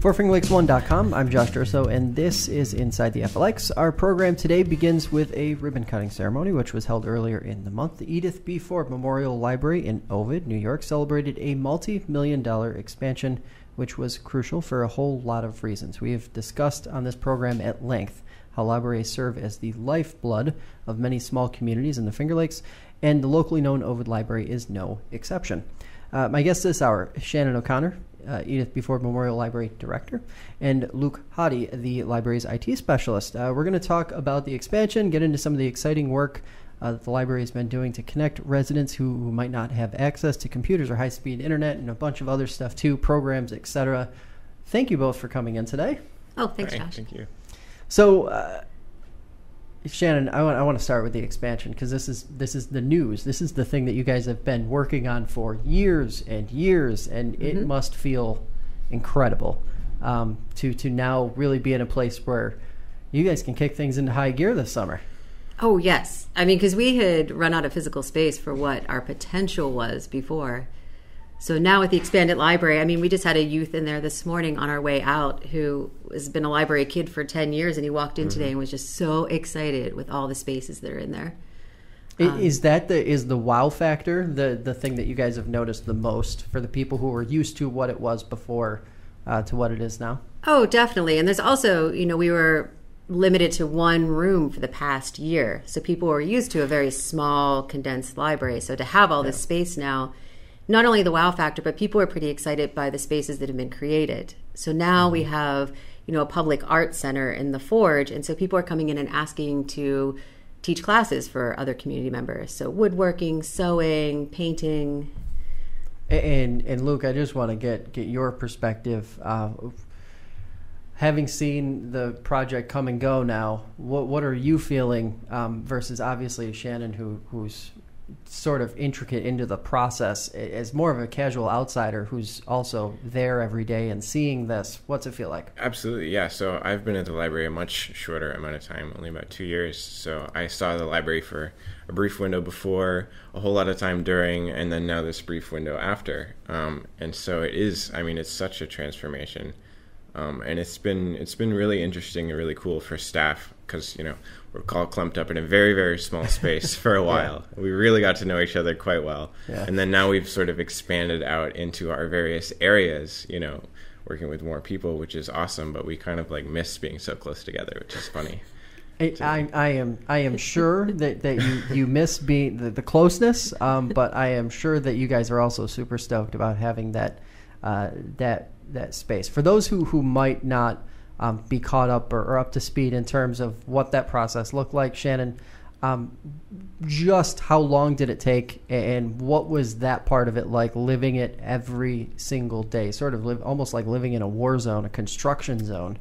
For FingerLakes1.com, I'm Josh Durso, and this is Inside the FLX. Our program today begins with a ribbon cutting ceremony, which was held earlier in the month. The Edith B. Ford Memorial Library in Ovid, New York, celebrated a multi million dollar expansion, which was crucial for a whole lot of reasons. We have discussed on this program at length how libraries serve as the lifeblood of many small communities in the Finger Lakes, and the locally known Ovid Library is no exception. Uh, my guest this hour, Shannon O'Connor, uh, Edith B. Ford Memorial Library Director, and Luke Hodde, the library's IT specialist. Uh, we're going to talk about the expansion, get into some of the exciting work uh, that the library has been doing to connect residents who, who might not have access to computers or high speed internet, and a bunch of other stuff too, programs, etc. Thank you both for coming in today. Oh, thanks, Right, Josh. Thank you. So, uh, Shannon, I want I want to start with the expansion because this is this is the news. This is the thing that you guys have been working on for years and years, and it must feel incredible um, to to now really be in a place where you guys can kick things into high gear this summer. Oh, yes. I mean, because we had run out of physical space for what our potential was before. So now with the expanded library, I mean, we just had a youth in there this morning on our way out who has been a library kid for 10 years, and he walked in today and was just so excited with all the spaces that are in there. I- Is that the is the wow factor the the thing that you guys have noticed the most for the people who were used to what it was before uh, to what it is now? Oh, definitely. And there's also, you know, we were limited to one room for the past year. So people were used to a very small, condensed library. So to have all this space now, not only the wow factor, but people are pretty excited by the spaces that have been created. So now we have, you know, a public art center in the Forge. And so people are coming in and asking to teach classes for other community members. So woodworking, sewing, painting, And and Luke, I just want to get get your perspective. Uh, having seen the project come and go now, what what are you feeling um, versus obviously Shannon, who who's sort of intricate into the process as more of a casual outsider who's also there every day and seeing this. What's it feel like? Absolutely, yeah. So I've been at the library a much shorter amount of time, only about two years. So I saw the library for a brief window before, a whole lot of time during, and then now this brief window after. Um, and so it is. I mean, it's such a transformation, um, and it's been it's been really interesting and really cool for staff because you know we're all clumped up in a very very small space for a while. We really got to know each other quite well, Yeah. and then now we've sort of expanded out into our various areas. You know, working with more people, which is awesome. But we kind of like miss being so close together, which is funny. I, I, I am I am sure that, that you, you miss being the, the closeness, um, but I am sure that you guys are also super stoked about having that uh, that that space. For those who, who might not um, be caught up or, or up to speed in terms of what that process looked like, Shannon, um, just how long did it take, and what was that part of it like? Living it every single day, sort of live almost like living in a war zone, a construction zone,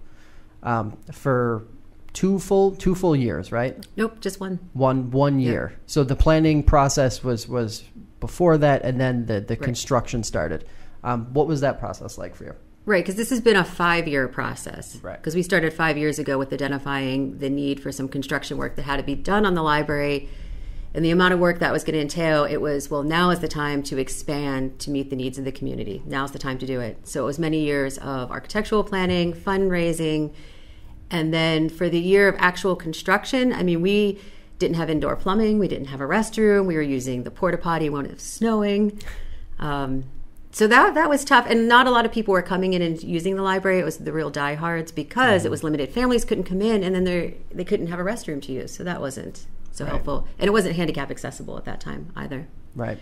um, for two full two full years, right? nope, just one. One one year. So the planning process was was before that, and then the the construction started. Um, what was that process like for you? Right, because this has been a five year process. Right. Because we started five years ago with identifying the need for some construction work that had to be done on the library and the amount of work that was going to entail. It was, well, now is the time to expand to meet the needs of the community. Now's the time to do it. So it was many years of architectural planning, fundraising, and then for the year of actual construction, I mean, we didn't have indoor plumbing, we didn't have a restroom, we were using the porta potty when it was snowing. Um, so that that was tough, and not a lot of people were coming in and using the library. It was the real diehards because it was mm-hmm. limited. Families couldn't come in, and then they they couldn't have a restroom to use, so that wasn't so helpful. And it wasn't handicap accessible at that time either. Right.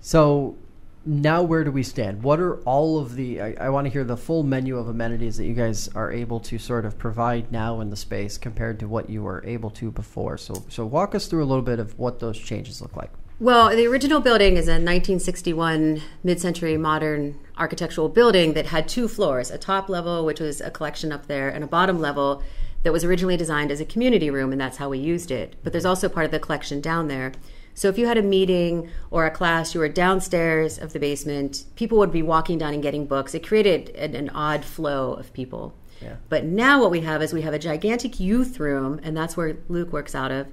So now where do we stand? What are all of the? I, I want to hear the full menu of amenities that you guys are able to sort of provide now in the space compared to what you were able to before. So so walk us through a little bit of what those changes look like. Well, the original building is a 1961 mid-century modern architectural building that had two floors: a top level, which was a collection up there, and a bottom level that was originally designed as a community room, and that's how we used it. But there's also part of the collection down there. So if you had a meeting or a class, you were downstairs of the basement. People would be walking down and getting books. It created an, an odd flow of people. Yeah. But now what we have is we have a gigantic youth room, and that's where Luke works out of.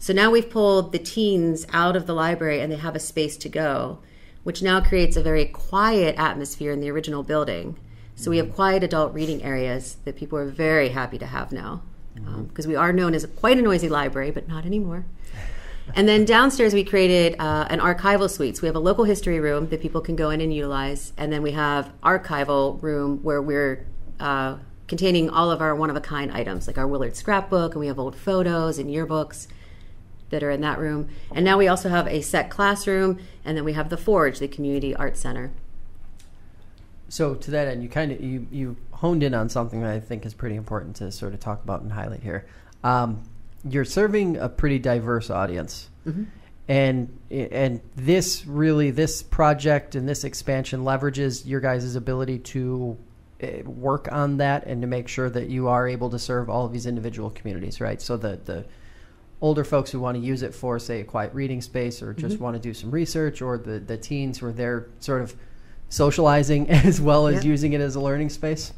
So now we've pulled the teens out of the library and they have a space to go, which now creates a very quiet atmosphere in the original building. So we have quiet adult reading areas that people are very happy to have now. Because um, we are known as quite a noisy library, but not anymore. And then downstairs, we created uh, an archival suite. So we have a local history room that people can go in and utilize. And then we have archival room where we're uh, containing all of our one of a kind items, like our Willard scrapbook, and we have old photos and yearbooks that are in that room. And now we also have a set classroom, and then we have the Forge, the community art center. So to that end, you kind of you you honed in on something that I think is pretty important to sort of talk about and highlight here. Um, you're serving a pretty diverse audience, mm-hmm. and and this really this project and this expansion leverages your guys' ability to eh, work on that and to make sure that you are able to serve all of these individual communities, right? So the the older folks who want to use it for, say, a quiet reading space or just mm-hmm. want to do some research, or the the teens who are there sort of socializing as well as yeah. using it as a learning space?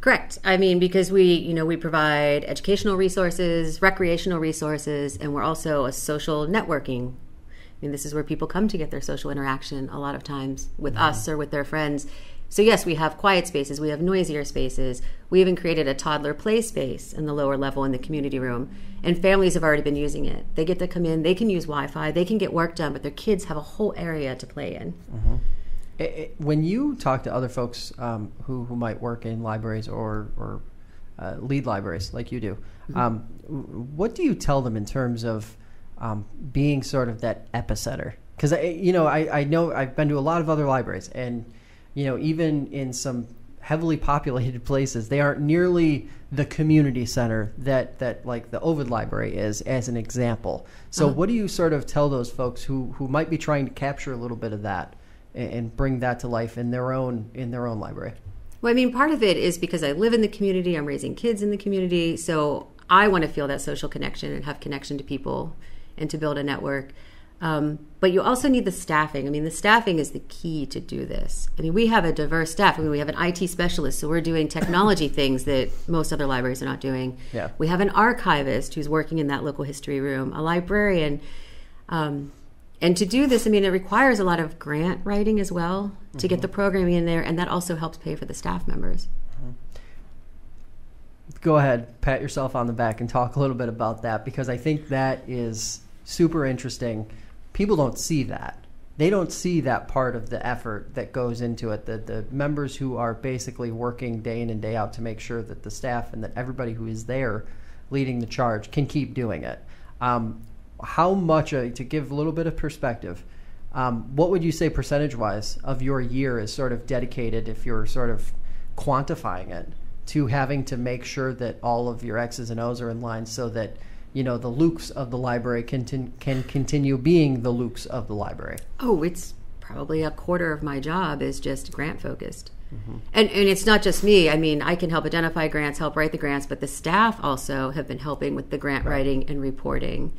Correct. I mean, because we, you know, we provide educational resources, recreational resources, and we're also a social networking. I mean, this is where people come to get their social interaction a lot of times with mm-hmm. us or with their friends. So, yes, we have quiet spaces, we have noisier spaces. We even created a toddler play space in the lower level in the community room. And families have already been using it. They get to come in, they can use Wi Fi, they can get work done, but their kids have a whole area to play in. Mm-hmm. It, it, when you talk to other folks um, who who might work in libraries or or uh, lead libraries like you do, mm-hmm. um, what do you tell them in terms of um, being sort of that epicenter? Because you know, I, I know I've been to a lot of other libraries, and you know, even in some heavily populated places, they aren't nearly the community center that that like the Ovid Library is, as an example. So, uh-huh. what do you sort of tell those folks who who might be trying to capture a little bit of that? and bring that to life in their own in their own library. Well, I mean, part of it is because I live in the community. I'm raising kids in the community, so I want to feel that social connection and have connection to people and to build a network. Um, but you also need the staffing. I mean, the staffing is the key to do this. I mean, we have a diverse staff. I mean, we have an IT specialist, so we're doing technology things that most other libraries are not doing. Yeah. We have an archivist who's working in that local history room, a librarian. Um, and to do this, I mean, it requires a lot of grant writing as well to mm-hmm. get the programming in there, and that also helps pay for the staff members. Mm-hmm. Go ahead, pat yourself on the back, and talk a little bit about that because I think that is super interesting. People don't see that. They don't see that part of the effort that goes into it. The, the members who are basically working day in and day out to make sure that the staff and that everybody who is there leading the charge can keep doing it. Um, how much, uh, to give a little bit of perspective, um, what would you say percentage wise of your year is sort of dedicated, if you're sort of quantifying it, to having to make sure that all of your X's and O's are in line so that you know the Lukes of the library can can continue being the Lukes of the library? Oh, it's probably a quarter of my job is just grant focused. Mm-hmm. And, and it's not just me. I mean, I can help identify grants, help write the grants, but the staff also have been helping with the grant right. writing and reporting.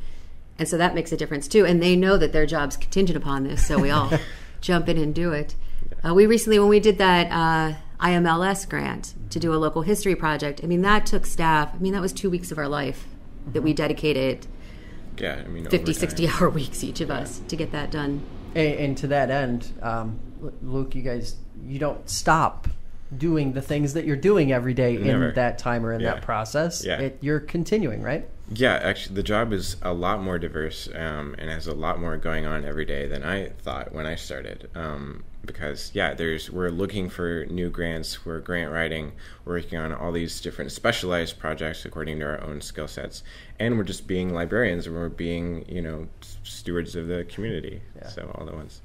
And so that makes a difference too. And they know that their job's contingent upon this, so we all jump in and do it. Uh, we recently, when we did that uh, IMLS grant to do a local history project, I mean, that took staff, I mean, that was two weeks of our life that we dedicated. Yeah, I mean, 50, 60 hour weeks each of yeah. us to get that done. And, and to that end, um, Luke, you guys, you don't stop doing the things that you're doing every day Never. in that time or in yeah. that process. Yeah. It, you're continuing, right? Yeah, actually, the job is a lot more diverse um, and has a lot more going on every day than I thought when I started. Um, because yeah, there's we're looking for new grants, we're grant writing, we're working on all these different specialized projects according to our own skill sets, and we're just being librarians and we're being you know stewards of the community. Yeah. So all the ones.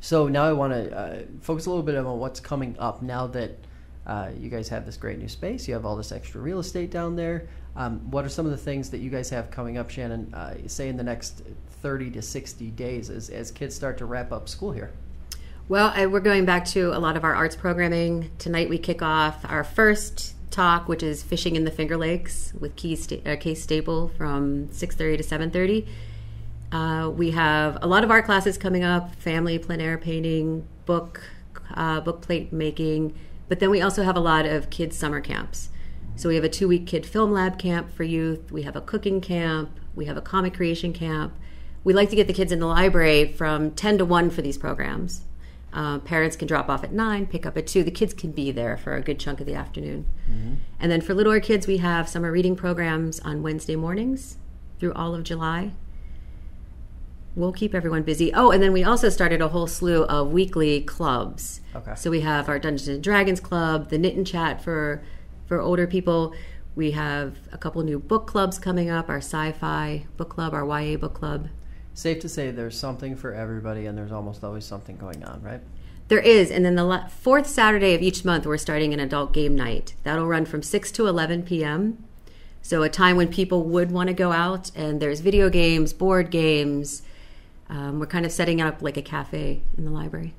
So now I want to uh, focus a little bit on what's coming up now that uh, you guys have this great new space. You have all this extra real estate down there. Um, what are some of the things that you guys have coming up, Shannon? Uh, say in the next 30 to 60 days as, as kids start to wrap up school here. Well, I, we're going back to a lot of our arts programming. Tonight we kick off our first talk, which is fishing in the Finger Lakes with Keith Sta- uh, Case Staple from 6:30 to 7:30. Uh, we have a lot of art classes coming up: family plein air painting, book uh, book plate making. But then we also have a lot of kids summer camps. So we have a two week kid film lab camp for youth. We have a cooking camp. We have a comic creation camp. We like to get the kids in the library from 10 to 1 for these programs. Uh, parents can drop off at nine, pick up at two. The kids can be there for a good chunk of the afternoon. Mm-hmm. And then for littler kids, we have summer reading programs on Wednesday mornings through all of July. We'll keep everyone busy. Oh, and then we also started a whole slew of weekly clubs. Okay. So we have our Dungeons and Dragons club, the Knit and Chat for for older people. We have a couple new book clubs coming up, our sci-fi book club, our YA book club. Safe to say there's something for everybody and there's almost always something going on, right? There is, and then the fourth Saturday of each month, we're starting an adult game night. That'll run from 6 to 11 p.m. So, a time when people would want to go out, and there's video games, board games. Um, we're kind of setting up like a cafe in the library.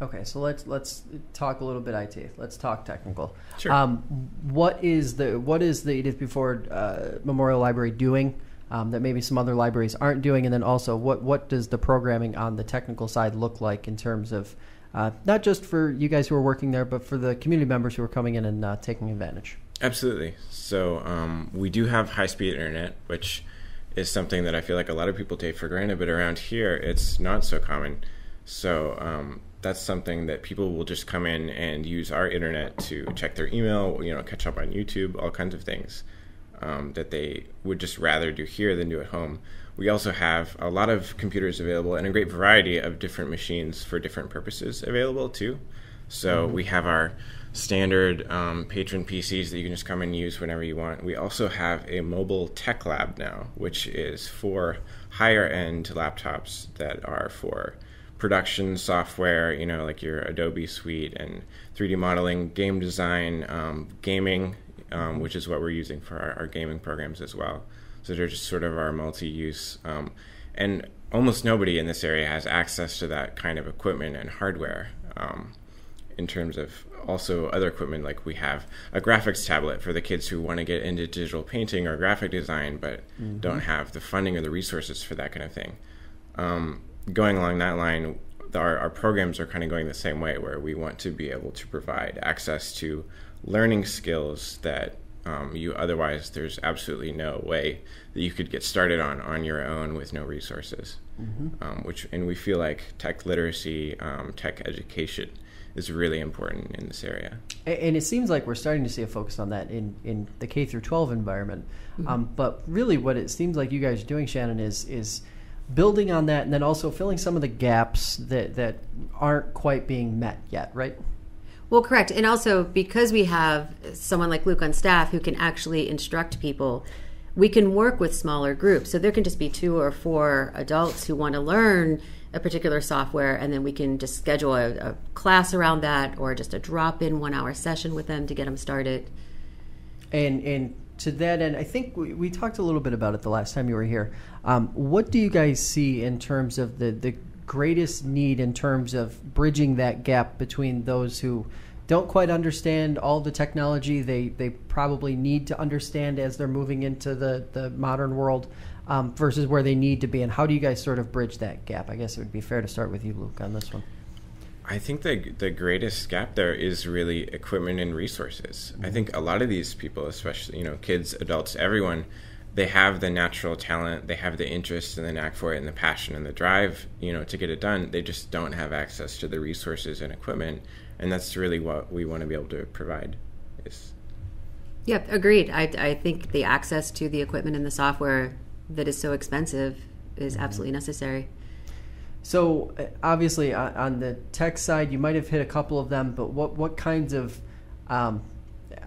Okay, so let's let's talk a little bit IT. Let's talk technical. Sure. Um, what is the what is the Edith B. Ford uh, Memorial Library doing um, that maybe some other libraries aren't doing? And then also, what what does the programming on the technical side look like in terms of uh, not just for you guys who are working there, but for the community members who are coming in and uh, taking advantage. Absolutely. So um, we do have high-speed internet, which is something that I feel like a lot of people take for granted, but around here it's not so common. So um, that's something that people will just come in and use our internet to check their email, you know, catch up on YouTube, all kinds of things um, that they would just rather do here than do at home. We also have a lot of computers available and a great variety of different machines for different purposes available too. So mm-hmm. we have our standard um, patron PCs that you can just come and use whenever you want. We also have a mobile tech lab now, which is for higher end laptops that are for production software, you know, like your Adobe Suite and 3D modeling, game design, um, gaming, um, which is what we're using for our, our gaming programs as well. So they're just sort of our multi-use. Um, and almost nobody in this area has access to that kind of equipment and hardware. Um, in terms of also other equipment, like we have a graphics tablet for the kids who want to get into digital painting or graphic design, but mm-hmm. don't have the funding or the resources for that kind of thing. Um, going along that line, our, our programs are kind of going the same way, where we want to be able to provide access to learning skills that um, you otherwise there's absolutely no way that you could get started on on your own with no resources. Mm-hmm. Um, which and we feel like tech literacy, um, tech education is really important in this area. And it seems like we're starting to see a focus on that in, in the K through 12 environment. Mm-hmm. Um, but really, what it seems like you guys are doing, Shannon, is is building on that, and then also filling some of the gaps that that aren't quite being met yet, right? Well, correct. And also because we have someone like Luke on staff who can actually instruct people, we can work with smaller groups. So there can just be two or four adults who want to learn a particular software, and then we can just schedule a, a class around that or just a drop in one hour session with them to get them started. And, and to that end, I think we, we talked a little bit about it the last time you were here. Um, what do you guys see in terms of the, the greatest need in terms of bridging that gap between those who don't quite understand all the technology they, they probably need to understand as they're moving into the, the modern world um, versus where they need to be and how do you guys sort of bridge that gap i guess it would be fair to start with you luke on this one I think the the greatest gap there is really equipment and resources. Mm-hmm. I think a lot of these people, especially you know kids, adults, everyone, they have the natural talent, they have the interest and the knack for it, and the passion and the drive, you know, to get it done. They just don't have access to the resources and equipment, and that's really what we want to be able to provide. Is Yep, agreed. I, I think the access to the equipment and the software that is so expensive is mm-hmm. absolutely necessary. So uh, obviously, on the tech side, you might have hit a couple of them, but what what kinds of um,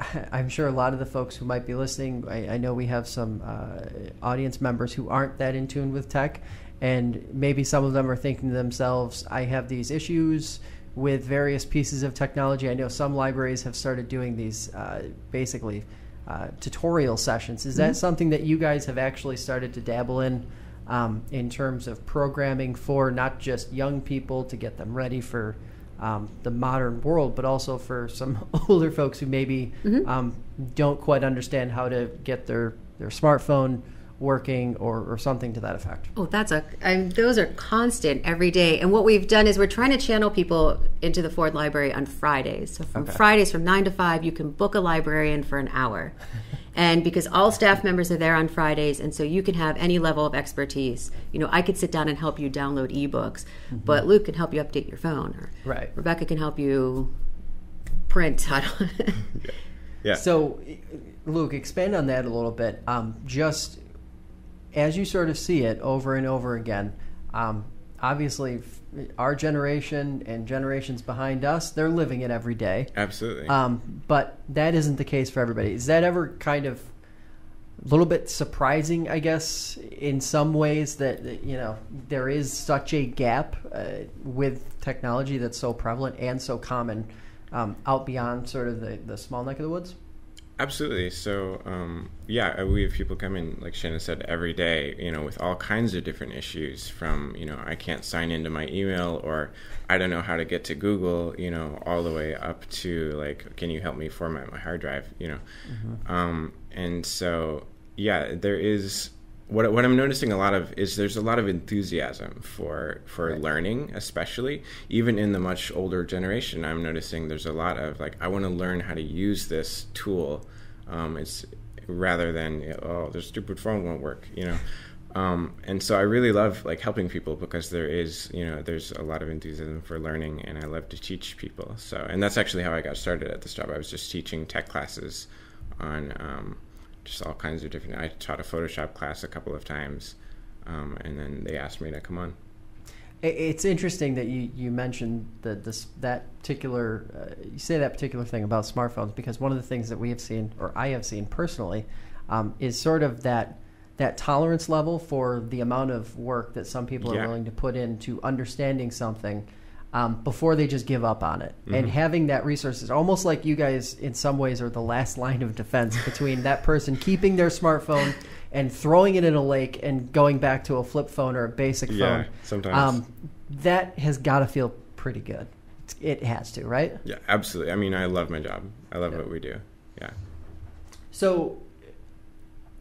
I'm sure a lot of the folks who might be listening, I, I know we have some uh, audience members who aren't that in tune with tech, and maybe some of them are thinking to themselves, I have these issues with various pieces of technology. I know some libraries have started doing these uh, basically uh, tutorial sessions. Is that mm-hmm. something that you guys have actually started to dabble in? Um, in terms of programming for not just young people to get them ready for um, the modern world, but also for some older folks who maybe mm-hmm. um, don't quite understand how to get their, their smartphone working or, or something to that effect. Oh, that's a, I mean, those are constant every day. And what we've done is we're trying to channel people into the Ford Library on Fridays. So from okay. Fridays from nine to five, you can book a librarian for an hour. And because all staff members are there on Fridays, and so you can have any level of expertise. You know, I could sit down and help you download ebooks, but Luke can help you update your phone, or Right. Rebecca can help you print. I don't. Yeah. So, Luke, expand on that a little bit. Um, just as you sort of see it over and over again, um, obviously, our generation and generations behind us, they're living it every day. Absolutely. Um, but that isn't the case for everybody. Is that ever kind of a little bit surprising, I guess, in some ways that, you know there is such a gap uh, with technology that's so prevalent and so common um, out beyond sort of the, the small neck of the woods? Absolutely. So, um, yeah, we have people come in, like Shannon said, every day, you know, with all kinds of different issues from, you know, I can't sign into my email or I don't know how to get to Google, you know, all the way up to like, can you help me format my hard drive, you know? Um, and so, yeah, there is. What, what I'm noticing a lot of is there's a lot of enthusiasm for for learning, especially even in the much older generation. I'm noticing there's a lot of like I want to learn how to use this tool. Um, it's rather than oh the stupid phone won't work, you know. Um, and so I really love like helping people because there is you know there's a lot of enthusiasm for learning, and I love to teach people. So and that's actually how I got started at this job. I was just teaching tech classes on. Um, just all kinds of different. I taught a Photoshop class a couple of times, um, and then they asked me to come on. It's interesting that you, you mentioned the, this that particular uh, you say that particular thing about smartphones because one of the things that we have seen or I have seen personally um, is sort of that that tolerance level for the amount of work that some people Yeah. are willing to put into understanding something um, before they just give up on it and having that resource is almost like you guys in some ways are the last line of defense between that person keeping their smartphone and throwing it in a lake and going back to a flip phone or a basic Yeah, phone sometimes. um, that has got to feel pretty good. It has to, right? Yeah, absolutely. I mean, I love my job. I love what we do. Yeah. So,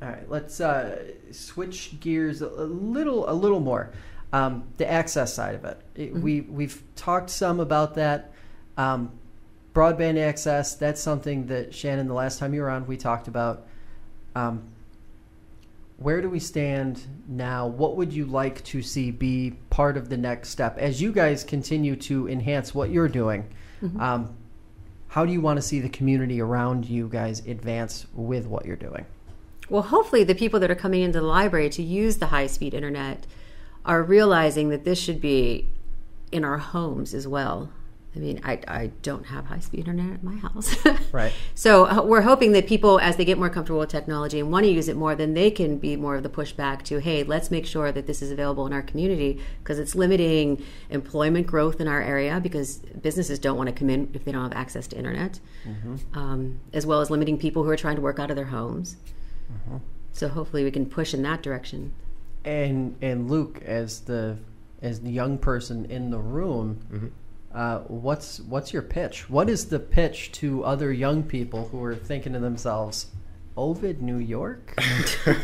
all right, let's uh, switch gears a little, a little more. Um, the access side of it. It- We we've talked some about that. Um, broadband access. That's something that Shannon, the last time you were on, we talked about. Um, where do we stand now? What would you like to see be part of the next step as you guys continue to enhance what you're doing? Um, how do you want to see the community around you guys advance with what you're doing? Well, hopefully, the people that are coming into the library to use the high speed internet are realizing that this should be in our homes as well. I mean, I, I don't have high speed internet at my house. Right. So uh, we're hoping that people, as they get more comfortable with technology and want to use it more, then they can be more of the pushback to, hey, let's make sure that this is available in our community because it's limiting employment growth in our area because businesses don't want to come in if they don't have access to internet, um, as well as limiting people who are trying to work out of their homes. So hopefully we can push in that direction. And and Luke, as the as the young person in the room, uh, what's what's your pitch? What is the pitch to other young people who are thinking to themselves, "Ovid, New York,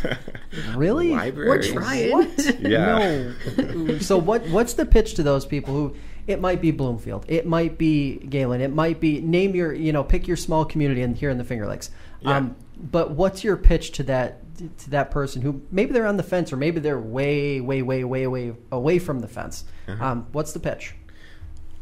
really? We're trying. What? Yeah. No. so what what's the pitch to those people who it might be Bloomfield, it might be Galen, it might be name your you know pick your small community in here in the Finger Lakes. Yeah. Um, but what's your pitch to that to that person who maybe they're on the fence or maybe they're way way way way way away from the fence? Um, what's the pitch?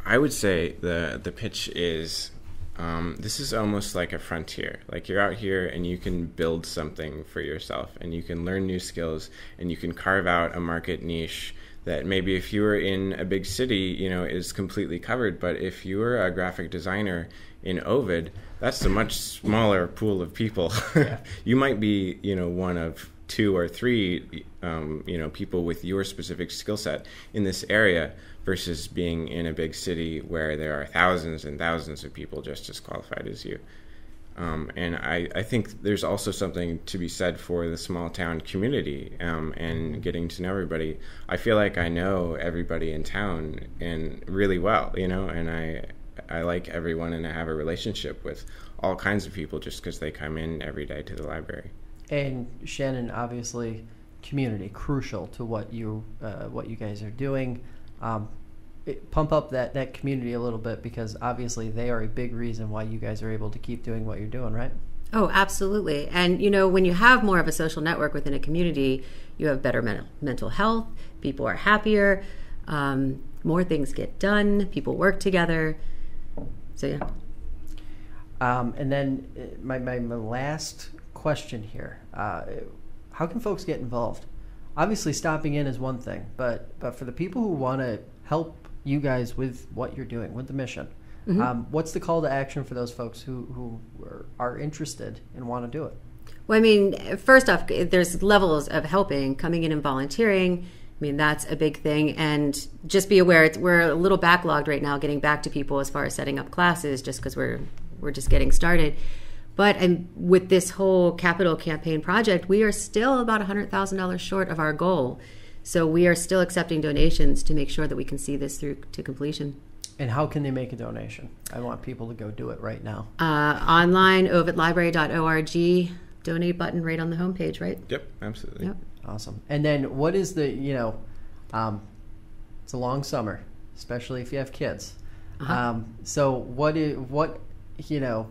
I would say the the pitch is um, this is almost like a frontier. Like you're out here and you can build something for yourself, and you can learn new skills, and you can carve out a market niche that maybe if you were in a big city, you know, is completely covered. But if you were a graphic designer in Ovid, that's a much smaller pool of people. you might be, you know, one of two or three, um, you know, people with your specific skill set in this area versus being in a big city where there are thousands and thousands of people just as qualified as you. Um, and I, I think there's also something to be said for the small town community um, and getting to know everybody. I feel like I know everybody in town and really well, you know, and I I like everyone and I have a relationship with all kinds of people just because they come in every day to the library. And Shannon, obviously, community crucial to what you uh, what you guys are doing. Um, it, pump up that that community a little bit because obviously they are a big reason why you guys are able to keep doing what you're doing, right? Oh, absolutely. And you know, when you have more of a social network within a community, you have better mental mental health. People are happier. Um, more things get done. People work together. So yeah. Um, and then uh, my, my, my last question here: uh, How can folks get involved? Obviously, stopping in is one thing, but but for the people who want to help you guys with what you're doing, with the mission, Mm-hmm. um, what's the call to action for those folks who who are, are interested and want to do it? Well, I mean, first off, there's levels of helping, coming in and volunteering. I mean, that's a big thing. And just be aware, it's, we're a little backlogged right now getting back to people as far as setting up classes just because we're, we're just getting started. But and with this whole capital campaign project, we are still about $100,000 short of our goal. So we are still accepting donations to make sure that we can see this through to completion. And how can they make a donation? I want people to go do it right now. Uh, online, ovidlibrary.org, donate button right on the homepage, right? Yep, absolutely. Yep. Awesome. And then what is the you know, um, it's a long summer, especially if you have kids. Uh-huh. Um, so what is what you know,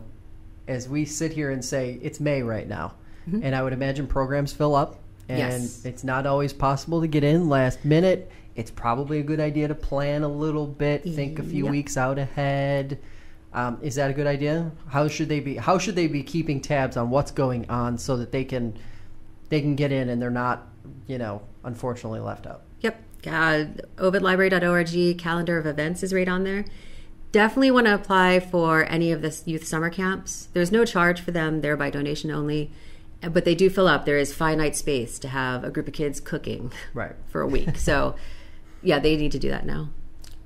as we sit here and say it's May right now, and I would imagine programs fill up, and Mm-hmm. Yes. it's not always possible to get in last minute. It's probably a good idea to plan a little bit, think a few Yep. weeks out ahead. Um, is that a good idea? How should they be? How should they be keeping tabs on what's going on so that they can they can get in and they're not, you know, unfortunately left out. Yep. Uh, ovidlibrary.org calendar of events is right on there. Definitely want to apply for any of the youth summer camps. There's no charge for them, they're by donation only. Uh, But they do fill up. There is finite space to have a group of kids cooking Right. for a week. so, yeah, they need to do that now.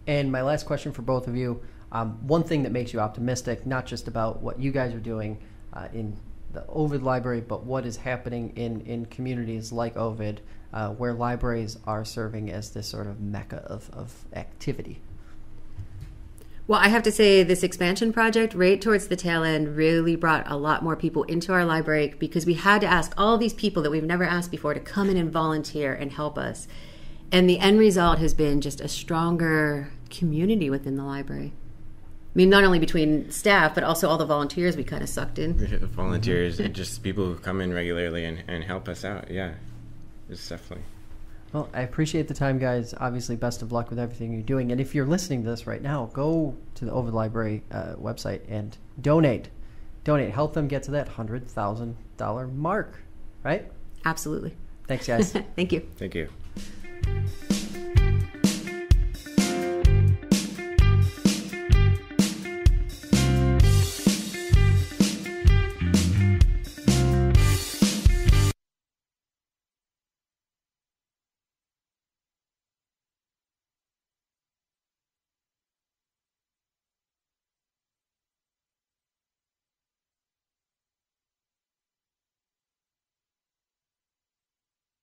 And my last question for both of you: um, one thing that makes you optimistic, not just about what you guys are doing uh, in the Ovid Library, but what is happening in in communities like Ovid, uh, where libraries are serving as this sort of mecca of, of activity. Well, I have to say, this expansion project, right towards the tail end, really brought a lot more people into our library because we had to ask all these people that we've never asked before to come in and volunteer and help us. And the end result has been just a stronger community within the library. I mean, not only between staff, but also all the volunteers we kind of sucked in. Volunteers and just people who come in regularly and, and help us out. Yeah, it's definitely. Well, I appreciate the time, guys. Obviously, best of luck with everything you're doing. And if you're listening to this right now, go to the Ovid Library uh, website and donate. Donate. Help them get to that $100,000 mark, right? Absolutely. Thanks, guys. Thank you. Thank you.